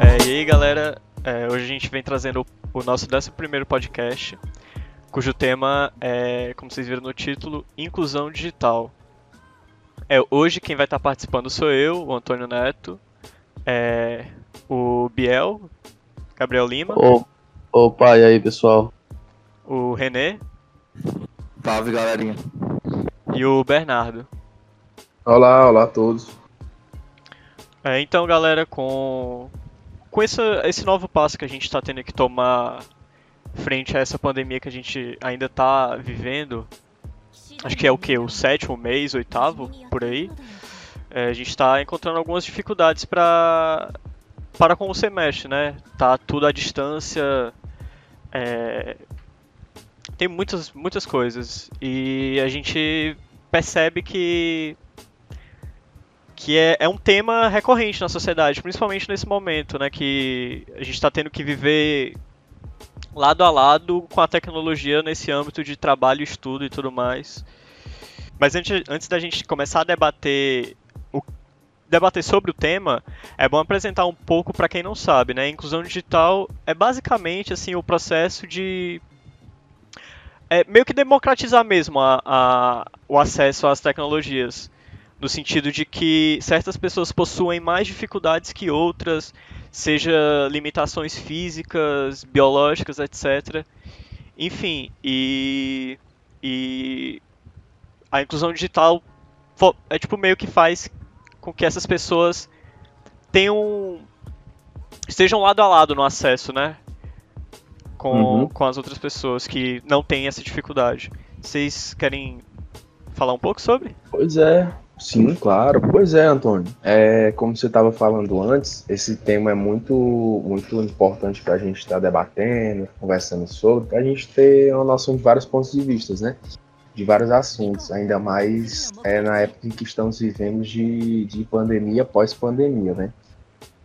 É, e aí, galera, é, hoje a gente vem trazendo o, nosso 11 podcast, cujo tema é, como vocês viram no título, Inclusão Digital. É, hoje quem vai estar participando sou eu, o Antônio Neto, é, o Biel, Gabriel Lima, Ô, Opa, e aí, pessoal? o René Salve, galerinha. e o Bernardo. Olá, olá a todos. É, então, galera, com, com essa, esse novo passo que a gente está tendo que tomar frente a essa pandemia que a gente ainda está vivendo, acho que é o que? O sétimo mês, oitavo, por aí, é, a gente está encontrando algumas dificuldades para para com o semestre, né? Tá tudo à distância, é, tem muitas, muitas coisas e a gente percebe que que é, é um tema recorrente na sociedade, principalmente nesse momento, né, que a gente está tendo que viver lado a lado com a tecnologia nesse âmbito de trabalho, estudo e tudo mais. Mas antes, antes da gente começar a debater o, debater sobre o tema, é bom apresentar um pouco para quem não sabe, né? Inclusão digital é basicamente assim o processo de é meio que democratizar mesmo a, a, o acesso às tecnologias no sentido de que certas pessoas possuem mais dificuldades que outras, seja limitações físicas, biológicas, etc. Enfim, e, e a inclusão digital é tipo meio que faz com que essas pessoas tenham estejam lado a lado no acesso, né? Com, Uhum. com as outras pessoas que não têm essa dificuldade. Vocês querem falar um pouco sobre? Pois é, sim, claro. Pois é, Antônio. É, como você estava falando antes, esse tema é muito, muito importante para a gente estar debatendo, conversando sobre, para a gente ter uma noção de vários pontos de vista, né? De vários assuntos, ainda mais é, na época em que estamos vivendo de, de pandemia pós-pandemia, né?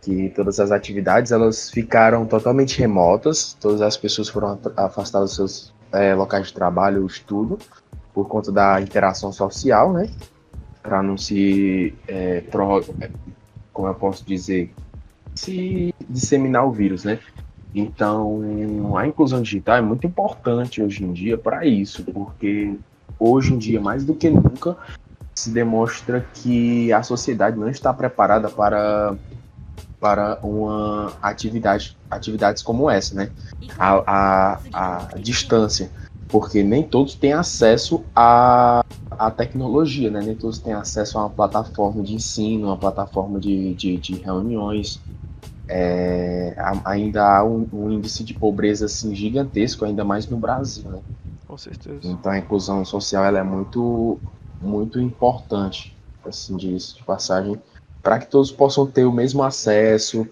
que todas as atividades elas ficaram totalmente remotas, todas as pessoas foram afastadas dos seus é, locais de trabalho, estudo, por conta da interação social, né? Para não se, é, é, como eu posso dizer, se disseminar o vírus, né? Então, a inclusão digital é muito importante hoje em dia para isso, porque hoje em dia, mais do que nunca, se demonstra que a sociedade não está preparada para para uma atividade, atividades como essa, né? A, a, a distância, porque nem todos têm acesso à, à tecnologia, né? Nem todos têm acesso a uma plataforma de ensino, uma plataforma de, de, de reuniões. É, a- ainda há um, um índice de pobreza assim, gigantesco, ainda mais no Brasil, né? Com certeza. Então a inclusão social ela é muito, muito importante, assim, disso de passagem, para que todos possam ter o mesmo acesso,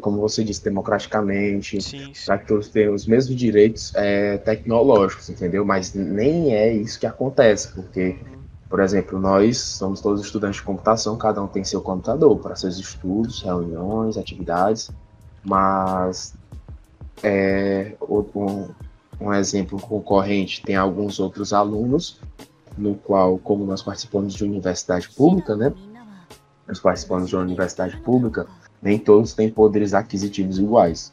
como você disse, democraticamente, para que todos tenham os mesmos direitos é, tecnológicos, entendeu? Mas nem é isso que acontece, porque, por exemplo, nós somos todos estudantes de computação, cada um tem seu computador para seus estudos, reuniões, atividades, mas é, um, um exemplo concorrente tem alguns outros alunos, no qual, como nós participamos de universidade pública, né? Nós participamos de uma universidade pública, nem todos têm poderes aquisitivos iguais.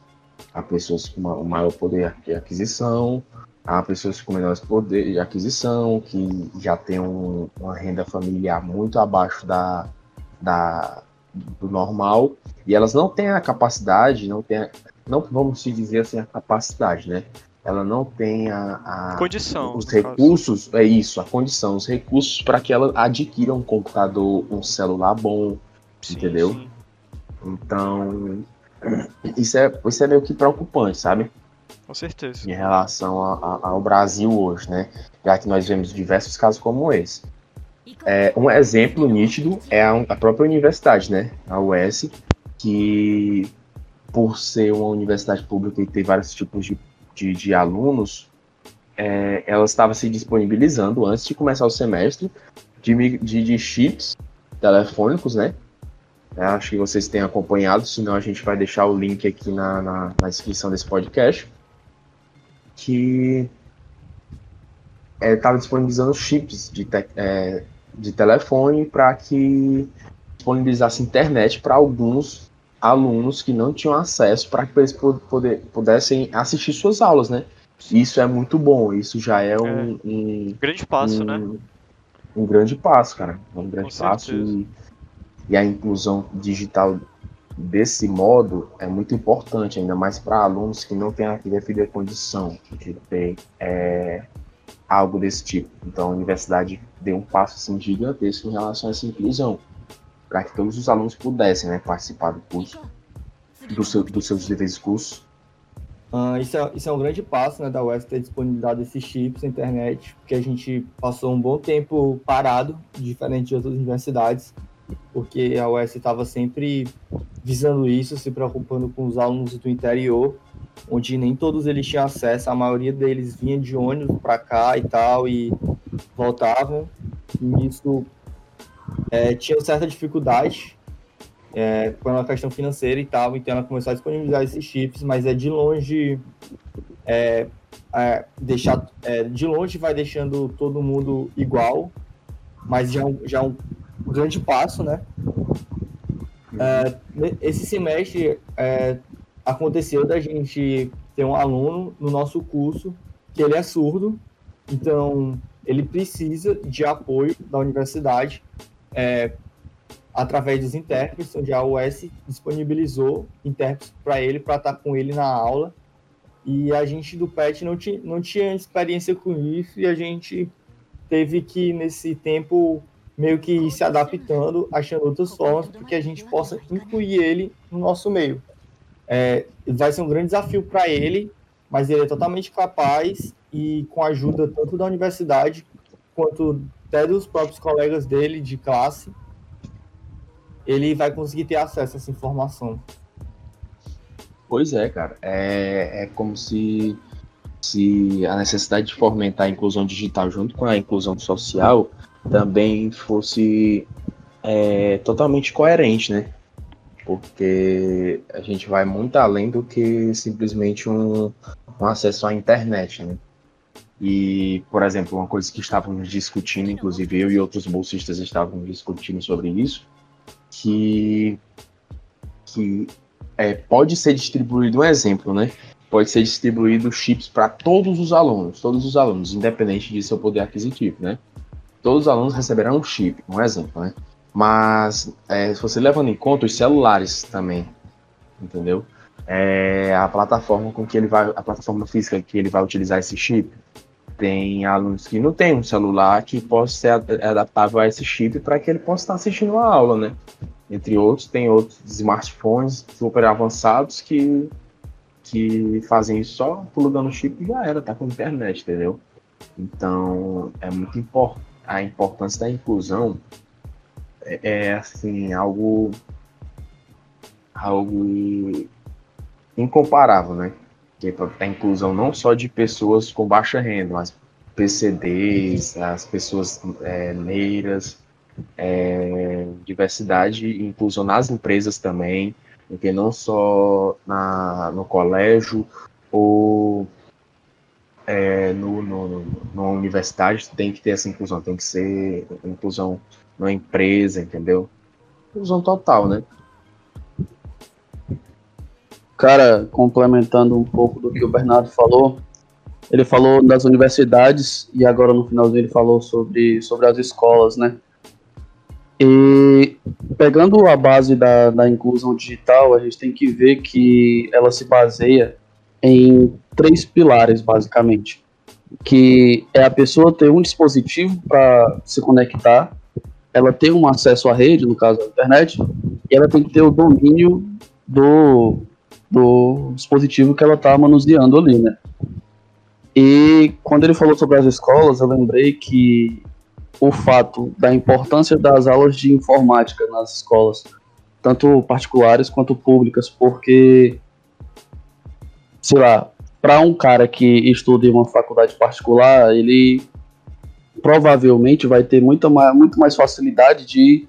Há pessoas com ma- maior poder de aquisição, há pessoas com menor poder de aquisição, que já têm um- uma renda familiar muito abaixo da, da, do normal, e elas não têm a capacidade, não têm, a- não vamos se dizer assim a capacidade, né? Ela não tem a, a- Condição. os no caso. recursos, é isso, a condição, os recursos para que ela adquira um computador, um celular bom, Sim, entendeu? sim. Então, isso é, isso é meio que preocupante, sabe? Com certeza. Em relação a- a- ao Brasil hoje, né? Já que nós vemos diversos casos como esse. É, um exemplo nítido é a, a própria universidade, né? A UES, que por ser uma universidade pública e ter vários tipos de, de, de alunos, é, ela estava se disponibilizando antes de começar o semestre de, de, de chips telefônicos, né? Eu acho que vocês têm acompanhado, senão a gente vai deixar o link aqui na, na, na descrição desse podcast. Que estava disponibilizando chips de, te- é, de telefone para que disponibilizasse internet para alguns alunos que não tinham acesso para que eles poder, pudessem assistir suas aulas, né? Isso é muito bom, isso já é um, é. um grande passo, um, né? Um grande passo, cara. Um grande Com passo e, e, a inclusão digital desse modo é muito importante, ainda mais para alunos que não têm a devida condição de ter é, algo desse tipo. Então a universidade deu um passo assim, gigantesco em relação a essa inclusão, para que todos os alunos pudessem né, participar do curso, do seu, dos seus deveres cursos. Uh, isso, é, isso é um grande passo né, da UES ter disponibilizado esses chips na internet, porque a gente passou um bom tempo parado, diferente de outras universidades, porque a UES estava sempre visando isso, se preocupando com os alunos do interior, onde nem todos eles tinham acesso, a maioria deles vinha de ônibus para cá e tal, e voltavam, e isso é, tinha certa dificuldade é, por uma questão financeira e tal, então ela começou a disponibilizar esses chips, mas é de longe é, é, deixar é, de longe vai deixando todo mundo igual, mas já é já é um grande passo, né? É, esse semestre é, aconteceu da gente ter um aluno no nosso curso que ele é surdo, então ele precisa de apoio da universidade é, através dos intérpretes, onde a UES disponibilizou intérpretes para ele, para estar com ele na aula. E a gente do PET não, tinha, não tinha experiência com isso e a gente teve que, nesse tempo, meio que se adaptando, achando outras formas para que a gente possa incluir ele no nosso meio. É, vai ser um grande desafio para ele, mas ele é totalmente capaz e com a ajuda tanto da universidade quanto até dos próprios colegas dele de classe, ele vai conseguir ter acesso a essa informação. Pois é, cara. É, é como se, se a necessidade de fomentar a inclusão digital junto com a inclusão social também fosse é, totalmente coerente, né? Porque a gente vai muito além do que simplesmente um, um acesso à internet, né? E, por exemplo, uma coisa que estávamos discutindo, inclusive eu e outros bolsistas estávamos discutindo sobre isso, que, que é, pode ser distribuído um exemplo, né? Pode ser distribuído chips para todos os alunos, todos os alunos, independente de seu poder aquisitivo, né? Todos os alunos receberão um chip, um exemplo, né? Mas é, se você levando em conta os celulares também, entendeu? É, a plataforma com que ele vai, a plataforma física que ele vai utilizar esse chip, tem alunos que não tem um celular que possa ser adaptável a esse chip para que ele possa estar assistindo a aula, né? Entre outros, tem outros smartphones super avançados que, que fazem isso só plugando o chip e já era, tá com internet, entendeu? Então, é muito importante a importância da inclusão é, é assim algo algo incomparável, né? Que é a inclusão não só de pessoas com baixa renda, mas PCDs, as pessoas é, negras, é, diversidade e inclusão nas empresas também, porque não só na, no colégio ou é, no, no, numa universidade tem que ter essa inclusão, tem que ser inclusão numa empresa, entendeu? Inclusão total, né? Cara, complementando um pouco do que o Bernardo falou, ele falou das universidades e agora no finalzinho ele falou sobre, sobre as escolas, né? E pegando a base da, da inclusão digital, a gente tem que ver que ela se baseia em três pilares, basicamente. Que é a pessoa ter um dispositivo para se conectar, ela ter um acesso à rede, no caso da internet, e ela tem que ter o domínio do, do dispositivo que ela está manuseando ali, né? E quando ele falou sobre as escolas, eu lembrei que o fato da importância das aulas de informática nas escolas, tanto particulares quanto públicas, porque, sei lá, para um cara que estuda em uma faculdade particular, ele provavelmente vai ter muita mais, muito mais facilidade de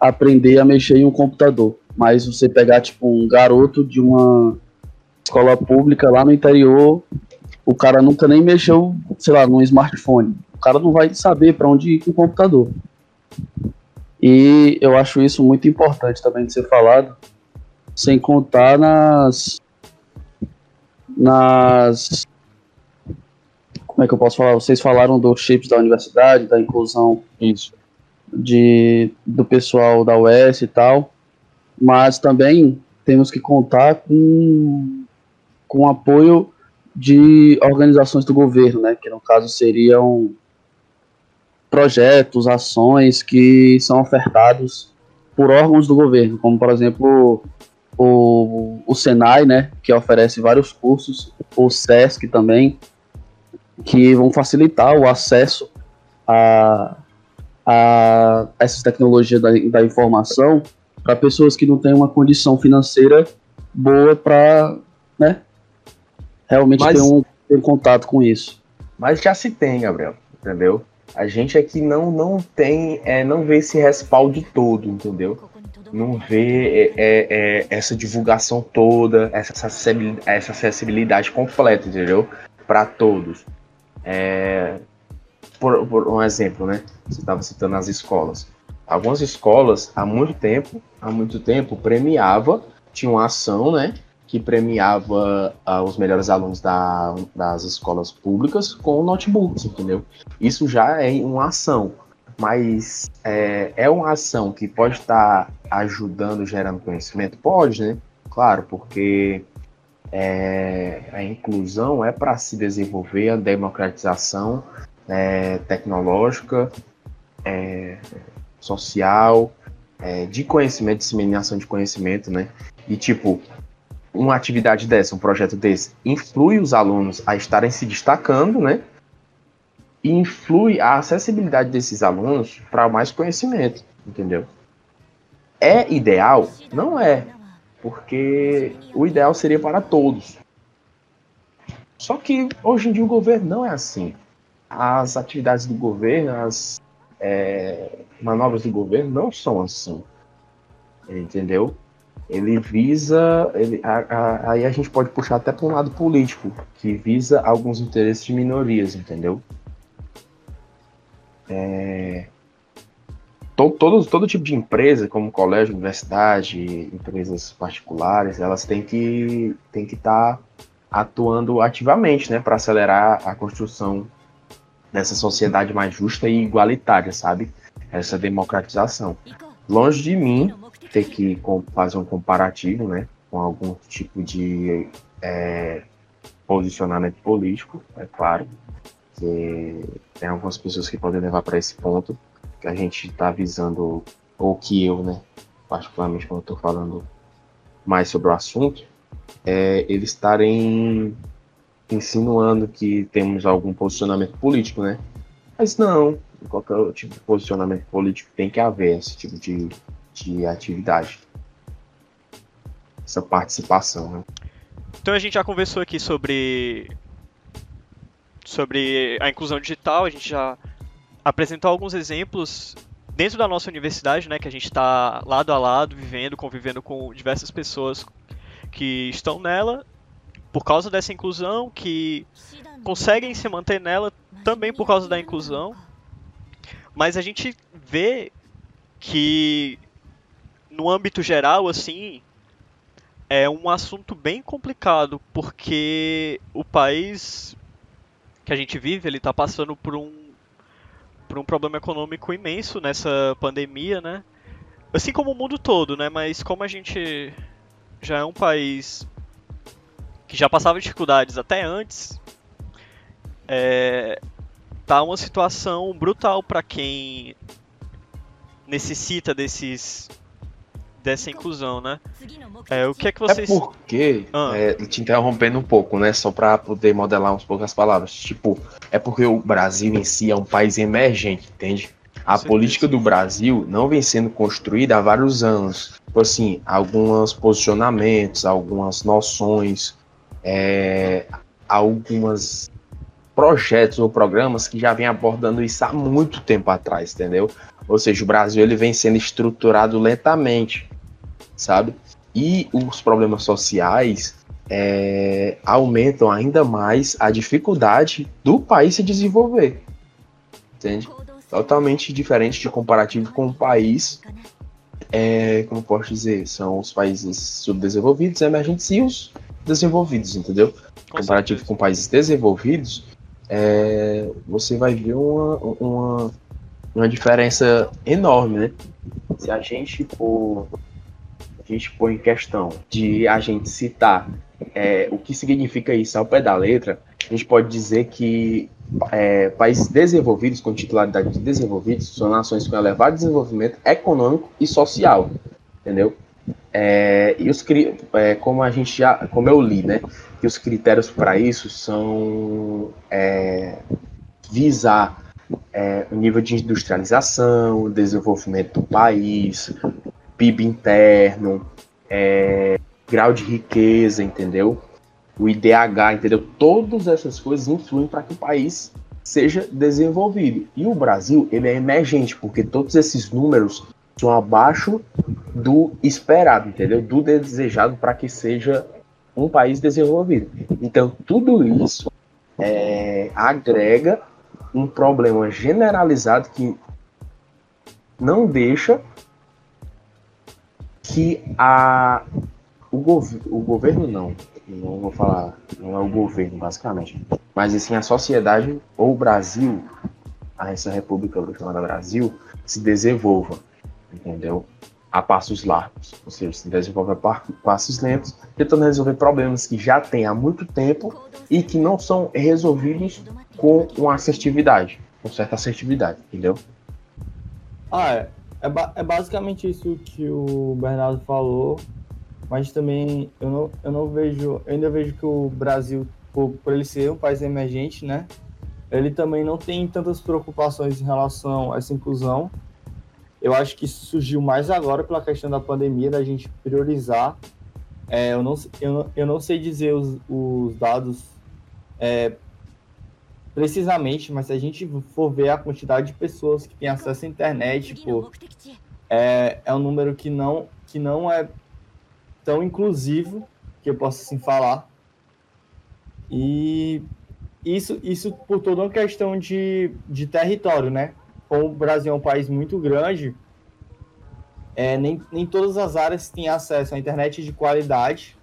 aprender a mexer em um computador. Mas você pegar, tipo, um garoto de uma escola pública lá no interior, o cara nunca nem mexeu, sei lá, num smartphone. O cara não vai saber para onde ir com o computador. E eu acho isso muito importante também de ser falado, sem contar nas nas como é que eu posso falar? Vocês falaram dos chips da universidade, da inclusão Isso. de, do pessoal da UES e tal, mas também temos que contar com, com apoio de organizações do governo, né, que no caso seriam projetos, ações que são ofertados por órgãos do governo, como por exemplo o, o Senai, né, que oferece vários cursos, o SESC também, que vão facilitar o acesso a, a essas tecnologias da, da informação para pessoas que não têm uma condição financeira boa para né, realmente Mas- ter, um, ter um contato com isso. Mas já se tem, Gabriel, entendeu? A gente aqui não, não tem, é, não vê esse respaldo todo, entendeu? Não vê é, é, é, essa divulgação toda, essa acessibilidade, essa acessibilidade completa, entendeu? Para todos. É, por, por um exemplo, né? Você estava citando as escolas. Algumas escolas, há muito tempo, há muito tempo, premiava, tinha uma ação, né? que premiava ah, os melhores alunos da- das escolas públicas com notebooks, entendeu? Isso já é uma ação, mas é, é uma ação que pode estar ajudando, gerando conhecimento? Pode, né? Claro, porque é, a inclusão é para se desenvolver, a democratização é, tecnológica, é, social, é, de conhecimento, disseminação de conhecimento, né? E tipo, uma atividade dessa, um projeto desse, influi os alunos a estarem se destacando, né? E influi a acessibilidade desses alunos para mais conhecimento, entendeu? É ideal? Não é, porque o ideal seria para todos. Só que hoje em dia o governo não é assim. As atividades do governo, as é, manobras do governo não são assim. Entendeu? ele visa. Ele, a- a- aí a gente pode puxar até para um lado político, que visa alguns interesses de minorias, entendeu? É, to- todo, todo tipo de empresa, como colégio, universidade, empresas particulares, elas têm que têm que estar atuando ativamente, né, para acelerar a construção dessa sociedade mais justa e igualitária, sabe? Essa democratização. Longe de mim ter que fazer um comparativo, né, com algum tipo de é, posicionamento político, é claro, que tem algumas pessoas que podem levar para esse ponto que a gente está visando, ou que eu, né, particularmente quando estou falando mais sobre o assunto, é eles estarem insinuando que temos algum posicionamento político, né? Mas não, qualquer tipo de posicionamento político tem que haver esse tipo de, de atividade. Essa participação, né? Então a gente já conversou aqui sobre sobre a inclusão digital, a gente já apresentou alguns exemplos dentro da nossa universidade, né, que a gente está lado a lado, vivendo, convivendo com diversas pessoas que estão nela por causa dessa inclusão, que conseguem se manter nela também por causa da inclusão. Mas a gente vê que no âmbito geral, assim, é um assunto bem complicado, porque o país que a gente vive, ele está passando por um por um problema econômico imenso nessa pandemia, né? Assim como o mundo todo, né? Mas como a gente já é um país que já passava dificuldades até antes, é, tá uma situação brutal para quem necessita desses dessa inclusão, né? É, o que é que É vocês porque, Ah. é, te interrompendo um pouco, né? Só para poder modelar uns poucas palavras. Tipo, é porque o Brasil em si é um país emergente, entende? A política do Brasil não vem sendo construída há vários anos. Tipo assim, alguns posicionamentos, algumas noções, é, algumas projetos ou programas que já vêm abordando isso há muito tempo atrás, entendeu? Ou seja, o Brasil ele vem sendo estruturado lentamente, sabe? E os problemas sociais é, aumentam ainda mais a dificuldade do país se desenvolver, entende? Totalmente diferente de comparativo com um país é, como posso dizer, são os países subdesenvolvidos, emergentes e os desenvolvidos, entendeu? Com Comparativo com países desenvolvidos, é, você vai ver uma, uma, uma diferença enorme, né? Se a gente for a gente põe em questão de a gente citar é, o que significa isso ao pé da letra, a gente pode dizer que é, países desenvolvidos, com titularidade de desenvolvidos, são nações com elevado desenvolvimento econômico e social, entendeu? É, e os é, como a gente já, como eu li, né, que os critérios para isso são é, visar é, o nível de industrialização, o desenvolvimento do país, PIB interno, é, grau de riqueza, entendeu? O IDH, entendeu? Todas essas coisas influem para que o país seja desenvolvido. E o Brasil, ele é emergente, porque todos esses números são abaixo do esperado, entendeu? Do desejado para que seja um país desenvolvido. Então, tudo isso é, agrega um problema generalizado que não deixa que a o, gov o governo não, não vou falar, não é o governo basicamente, mas assim a sociedade ou o Brasil, a essa república chamada Brasil, se desenvolva, entendeu? A passos largos, ou seja, se desenvolve a pa- passos lentos, tentando resolver problemas que já tem há muito tempo e que não são resolvidos com uma assertividade, com certa assertividade, entendeu? Ah, é. Ba- é basicamente isso que o Bernardo falou, mas também eu não, eu não vejo, eu ainda vejo que o Brasil, por, por ele ser um país emergente, né, ele também não tem tantas preocupações em relação a essa inclusão. Eu acho que surgiu mais agora pela questão da pandemia, da gente priorizar. É, eu, não, eu, não- eu não sei dizer os, os dados é, precisamente, mas se a gente for ver a quantidade de pessoas que têm acesso à internet, pô, é, é um número que não, que não é tão inclusivo, que eu posso assim falar. E isso, isso por toda uma questão de, de território, né? Como o Brasil é um país muito grande, é, nem, nem todas as áreas têm acesso à internet de qualidade.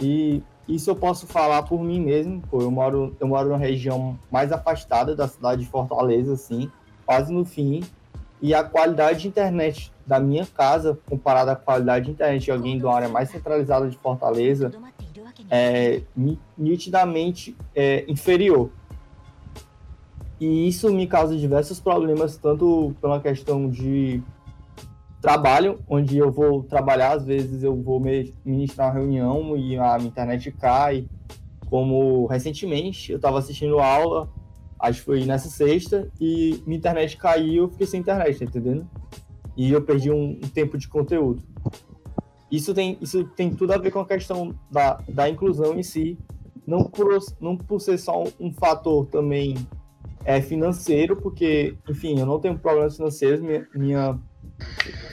E isso eu posso falar por mim mesmo, pô, eu moro, eu moro numa região mais afastada da cidade de Fortaleza, assim, quase no fim, e a qualidade de internet da minha casa, comparada à qualidade de internet de alguém de uma área mais centralizada de Fortaleza, é ni- nitidamente é, inferior. E isso me causa diversos problemas, tanto pela questão de trabalho, onde eu vou trabalhar, às vezes eu vou ministrar uma reunião e a minha internet cai, como recentemente eu estava assistindo aula, acho que foi nessa sexta, e minha internet caiu, eu fiquei sem internet, tá entendendo? E eu perdi um, um tempo de conteúdo. Isso tem, isso tem tudo a ver com a questão da, da inclusão em si, não por, não por ser só um, um fator também é, financeiro, porque, enfim, eu não tenho problemas financeiros, minha, minha,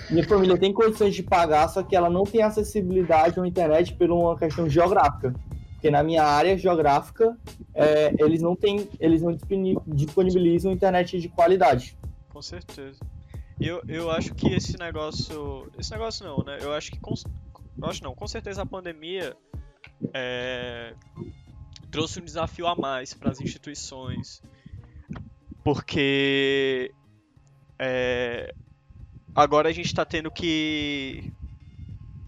minha família tem condições de pagar, só que ela não tem acessibilidade à internet por uma questão geográfica. Porque na minha área geográfica, é, eles não têm, eles não disponi- disponibilizam internet de qualidade. Com certeza. Eu, eu acho que esse negócio. Esse negócio não, né? Eu acho que. Com, eu acho não, com certeza a pandemia é, trouxe um desafio a mais para as instituições. Porque. é, agora a gente está tendo que.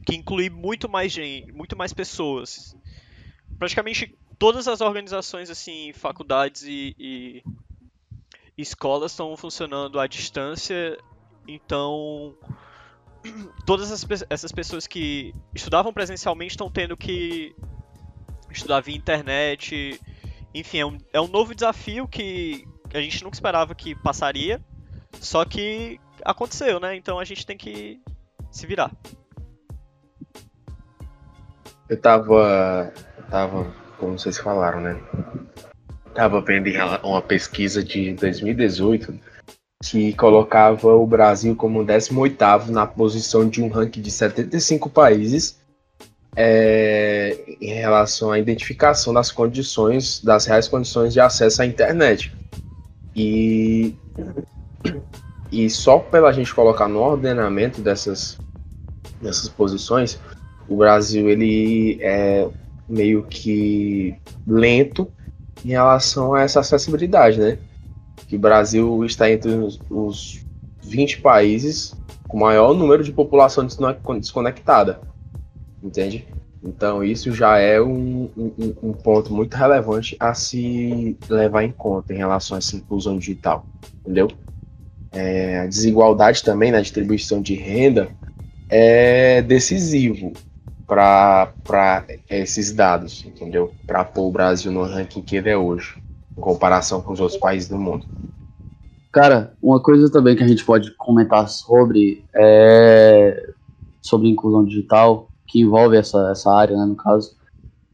que incluir muito mais gente, muito mais pessoas. Praticamente todas as organizações, assim, faculdades e- e escolas estão funcionando à distância, então todas as essas pessoas que estudavam presencialmente estão tendo que estudar via internet. Enfim, é um, é um novo desafio que a gente nunca esperava que passaria, só que aconteceu, né? Então a gente tem que se virar. Eu tava. tava, como vocês falaram, né? Tava vendo uma pesquisa de 2018 que colocava o Brasil como 18 na posição de um ranking de 75 países é, em relação à identificação das condições, das reais condições de acesso à internet. E, e só pela gente colocar no ordenamento dessas, nessas posições, o Brasil ele é meio que lento em relação a essa acessibilidade, né? Que o Brasil está entre os, os 20 países com maior número de população desconectada, entende? Então isso já é um, um, um, ponto muito relevante a se levar em conta em relação a essa inclusão digital, entendeu? É, a desigualdade também na distribuição de renda é decisivo para esses dados, entendeu? Para pôr o Brasil no ranking que ele é hoje, em comparação com os outros países do mundo. Cara, uma coisa também que a gente pode comentar sobre é sobre inclusão digital, que envolve essa, essa área, né, no caso,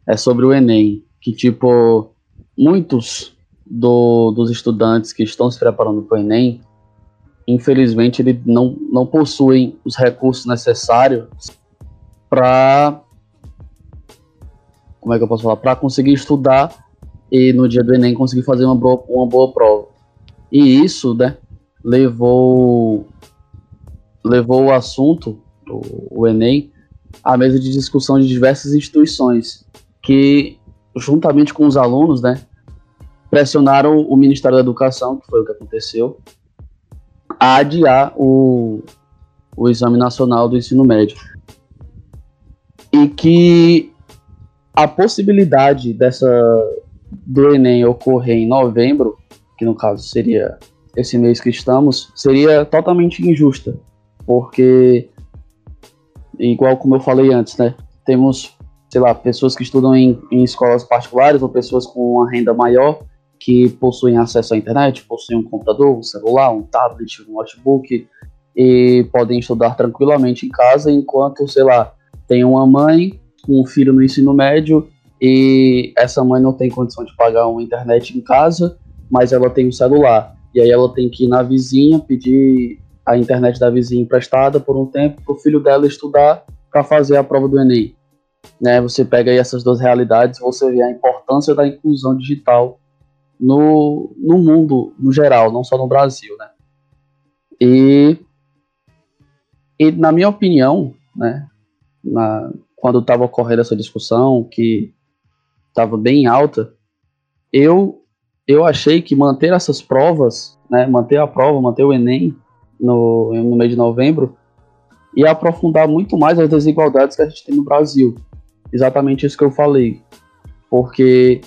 é sobre o Enem, que tipo, muitos do, dos estudantes que estão se preparando para o Enem, infelizmente, ele não, não possuem os recursos necessários para como é que eu posso falar? Para conseguir estudar e no dia do Enem conseguir fazer uma boa, uma boa prova. E isso né levou levou o assunto o, o Enem à mesa de discussão de diversas instituições que juntamente com os alunos né pressionaram o Ministério da Educação que foi o que aconteceu a adiar o, o exame nacional do ensino médio. E que a possibilidade dessa do Enem ocorrer em novembro, que no caso seria esse mês que estamos, seria totalmente injusta, porque igual como eu falei antes, né, temos, sei lá, pessoas que estudam em, em escolas particulares ou pessoas com uma renda maior que possuem acesso à internet, possuem um computador, um celular, um tablet, um notebook e podem estudar tranquilamente em casa, enquanto, sei lá, tem uma mãe com um filho no ensino médio e essa mãe não tem condição de pagar uma internet em casa, mas ela tem um celular. E aí ela tem que ir na vizinha pedir a internet da vizinha emprestada por um tempo para o filho dela estudar para fazer a prova do Enem. Né, você pega aí essas duas realidades, você vê a importância da inclusão digital no, no mundo no geral, não só no Brasil, né? E, e na minha opinião, né, na, quando estava ocorrendo essa discussão, que estava bem alta, eu, eu achei que manter essas provas, né, manter a prova, manter o Enem no, no mês de novembro, ia aprofundar muito mais as desigualdades que a gente tem no Brasil. Exatamente isso que eu falei. Porque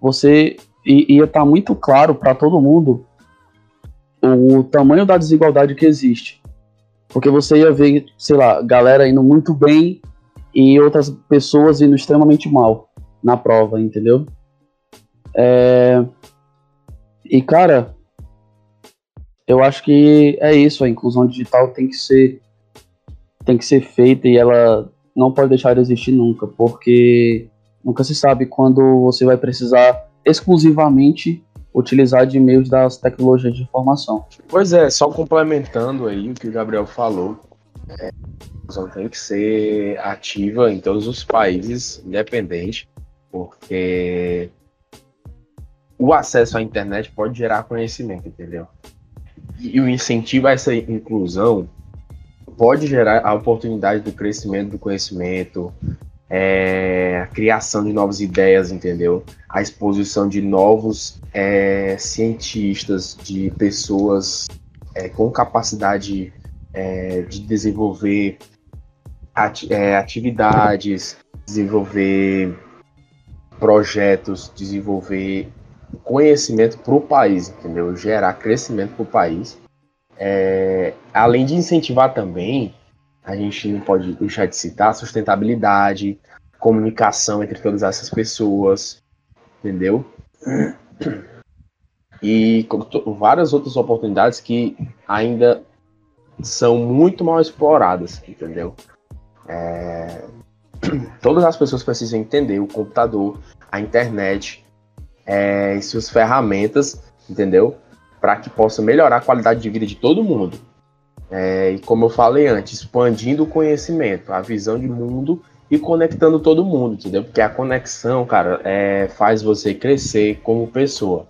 você ia estar tá muito claro para todo mundo o tamanho da desigualdade que existe. Porque você ia ver, sei lá, galera indo muito bem e outras pessoas indo extremamente mal na prova, entendeu? É... E, cara, eu acho que é isso, a inclusão digital tem que ser tem que ser feita e ela não pode deixar de existir nunca, porque nunca se sabe quando você vai precisar exclusivamente utilizar de meios das tecnologias de informação. Pois é, só complementando aí o que o Gabriel falou, é, tem que ser ativa em todos os países, independente, porque o acesso à internet pode gerar conhecimento, entendeu? E o incentivo a essa inclusão pode gerar a oportunidade do crescimento do conhecimento, é, a criação de novas ideias, entendeu? A exposição de novos é, cientistas, de pessoas é, com capacidade é, de desenvolver ati é, atividades, desenvolver projetos, desenvolver conhecimento para o país, entendeu? Gerar crescimento para o país. É, além de incentivar também a gente não pode deixar de citar sustentabilidade, comunicação entre todas essas pessoas, entendeu? E várias outras oportunidades que ainda são muito mal exploradas, entendeu? É... Todas as pessoas precisam entender o computador, a internet é, e suas ferramentas, entendeu? Para que possa melhorar a qualidade de vida de todo mundo. É, e como eu falei antes, expandindo o conhecimento, a visão de mundo e conectando todo mundo, entendeu? Porque a conexão, cara, é, faz você crescer como pessoa.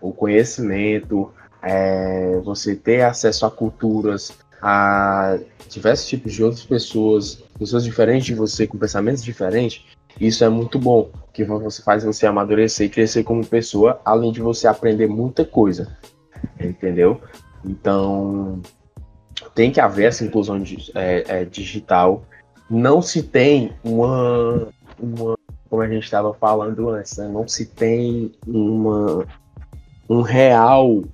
O conhecimento, é, você ter acesso a culturas, a diversos tipos de outras pessoas, pessoas diferentes de você, com pensamentos diferentes, isso é muito bom, que você faz você amadurecer e crescer como pessoa, além de você aprender muita coisa, entendeu? Então, tem que haver essa inclusão é, é, digital. Não se tem uma, uma como a gente estava falando antes, né? não se tem uma, um real,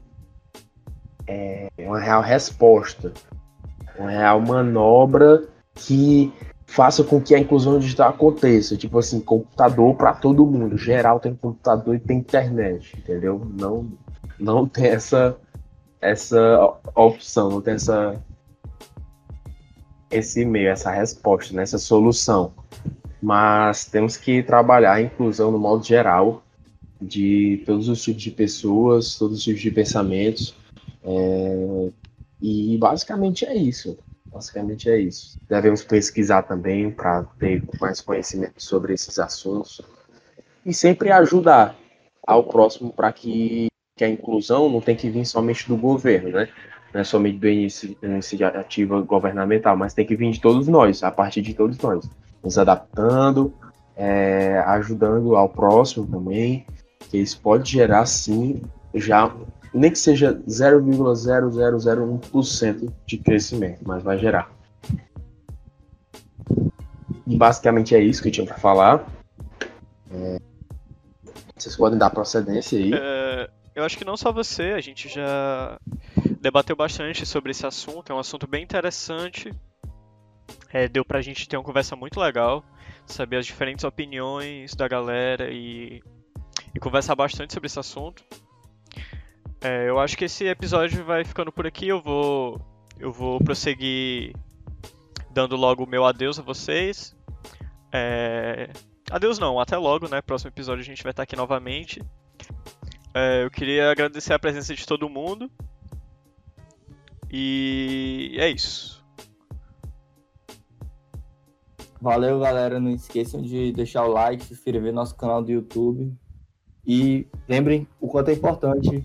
é, uma real resposta, uma real manobra que faça com que a inclusão digital aconteça. Tipo assim, computador para todo mundo. Geral tem computador e tem internet, entendeu? Não, não tem essa, essa opção, não tem essa, esse meio, essa resposta, né? essa solução mas temos que trabalhar a inclusão no modo geral de todos os tipos de pessoas, todos os tipos de pensamentos. É, e basicamente é isso. Basicamente é isso. Devemos pesquisar também para ter mais conhecimento sobre esses assuntos e sempre ajudar ao próximo para que, que a inclusão não tem que vir somente do governo, né? Não é somente do iniciativa governamental, mas tem que vir de todos nós, a partir de todos nós nos adaptando, é, ajudando ao próximo também, que isso pode gerar sim já nem que seja 0,0001% de crescimento, mas vai gerar. E basicamente é isso que eu tinha para falar. É, vocês podem dar procedência aí. É, eu acho que não só você, a gente já debateu bastante sobre esse assunto, é um assunto bem interessante. É, deu pra gente ter uma conversa muito legal, saber as diferentes opiniões da galera e, e conversar bastante sobre esse assunto. É, eu acho que esse episódio vai ficando por aqui. Eu vou, eu vou prosseguir dando logo o meu adeus a vocês. É, adeus não, até logo, né? Próximo episódio a gente vai estar aqui novamente. É, eu queria agradecer a presença de todo mundo. E é isso. Valeu, galera. Não esqueçam de deixar o like, se inscrever no nosso canal do YouTube. E lembrem o quanto é importante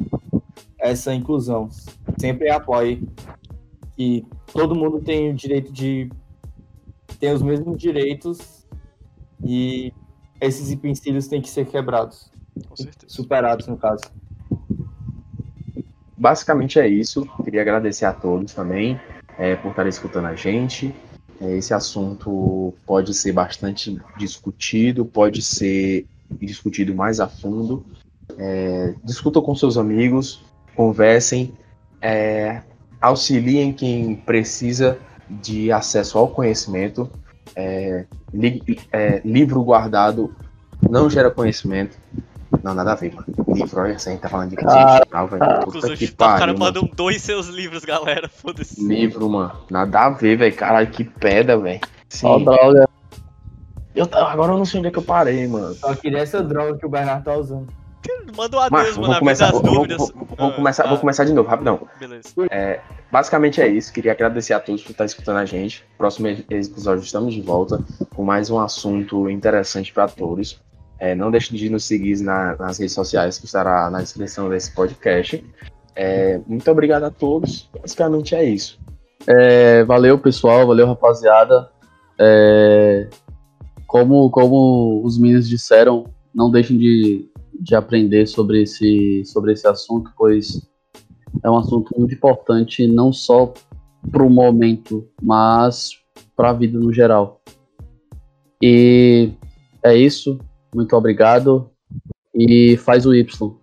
essa inclusão. Sempre apoie que todo mundo tem o direito de ter os mesmos direitos e esses empecilhos têm que ser quebrados. Superados, no caso. Basicamente é isso. Queria agradecer a todos também é, por estarem escutando a gente. É, esse assunto pode ser bastante discutido, pode ser discutido mais a fundo. É, discutam com seus amigos, conversem, é, auxiliem quem precisa de acesso ao conhecimento. É, li, é, livro guardado não gera conhecimento. Não, nada a ver, mano. Livro, olha, assim, a gente tá falando de coisa digital, velho. Puta que pariu. O cara mandam dois seus livros, galera. Foda-se. Livro, mano. Nada a ver, velho. Caralho, que pedra, velho. Só droga. Eu, agora eu não sei onde é que eu parei, mano. Só queria essa droga que o Bernardo tá usando. Manda um adeus, mano. Vou começar, vou, vou, vou, vou, começar, ah, vou começar de novo, rapidão. Beleza. É, basicamente é isso. Queria agradecer a todos por estar escutando a gente. Próximo episódio estamos de volta com mais um assunto interessante para todos. É, não deixe de nos seguir na, nas redes sociais, que estará na descrição desse podcast. É, muito obrigado a todos. Basicamente é isso. É, valeu, pessoal. Valeu, rapaziada. É, como, como os meninos disseram, não deixem de, de aprender sobre esse, sobre esse assunto, pois é um assunto muito importante, não só para o momento, mas para a vida no geral. E é isso. Muito obrigado. E faz o Y.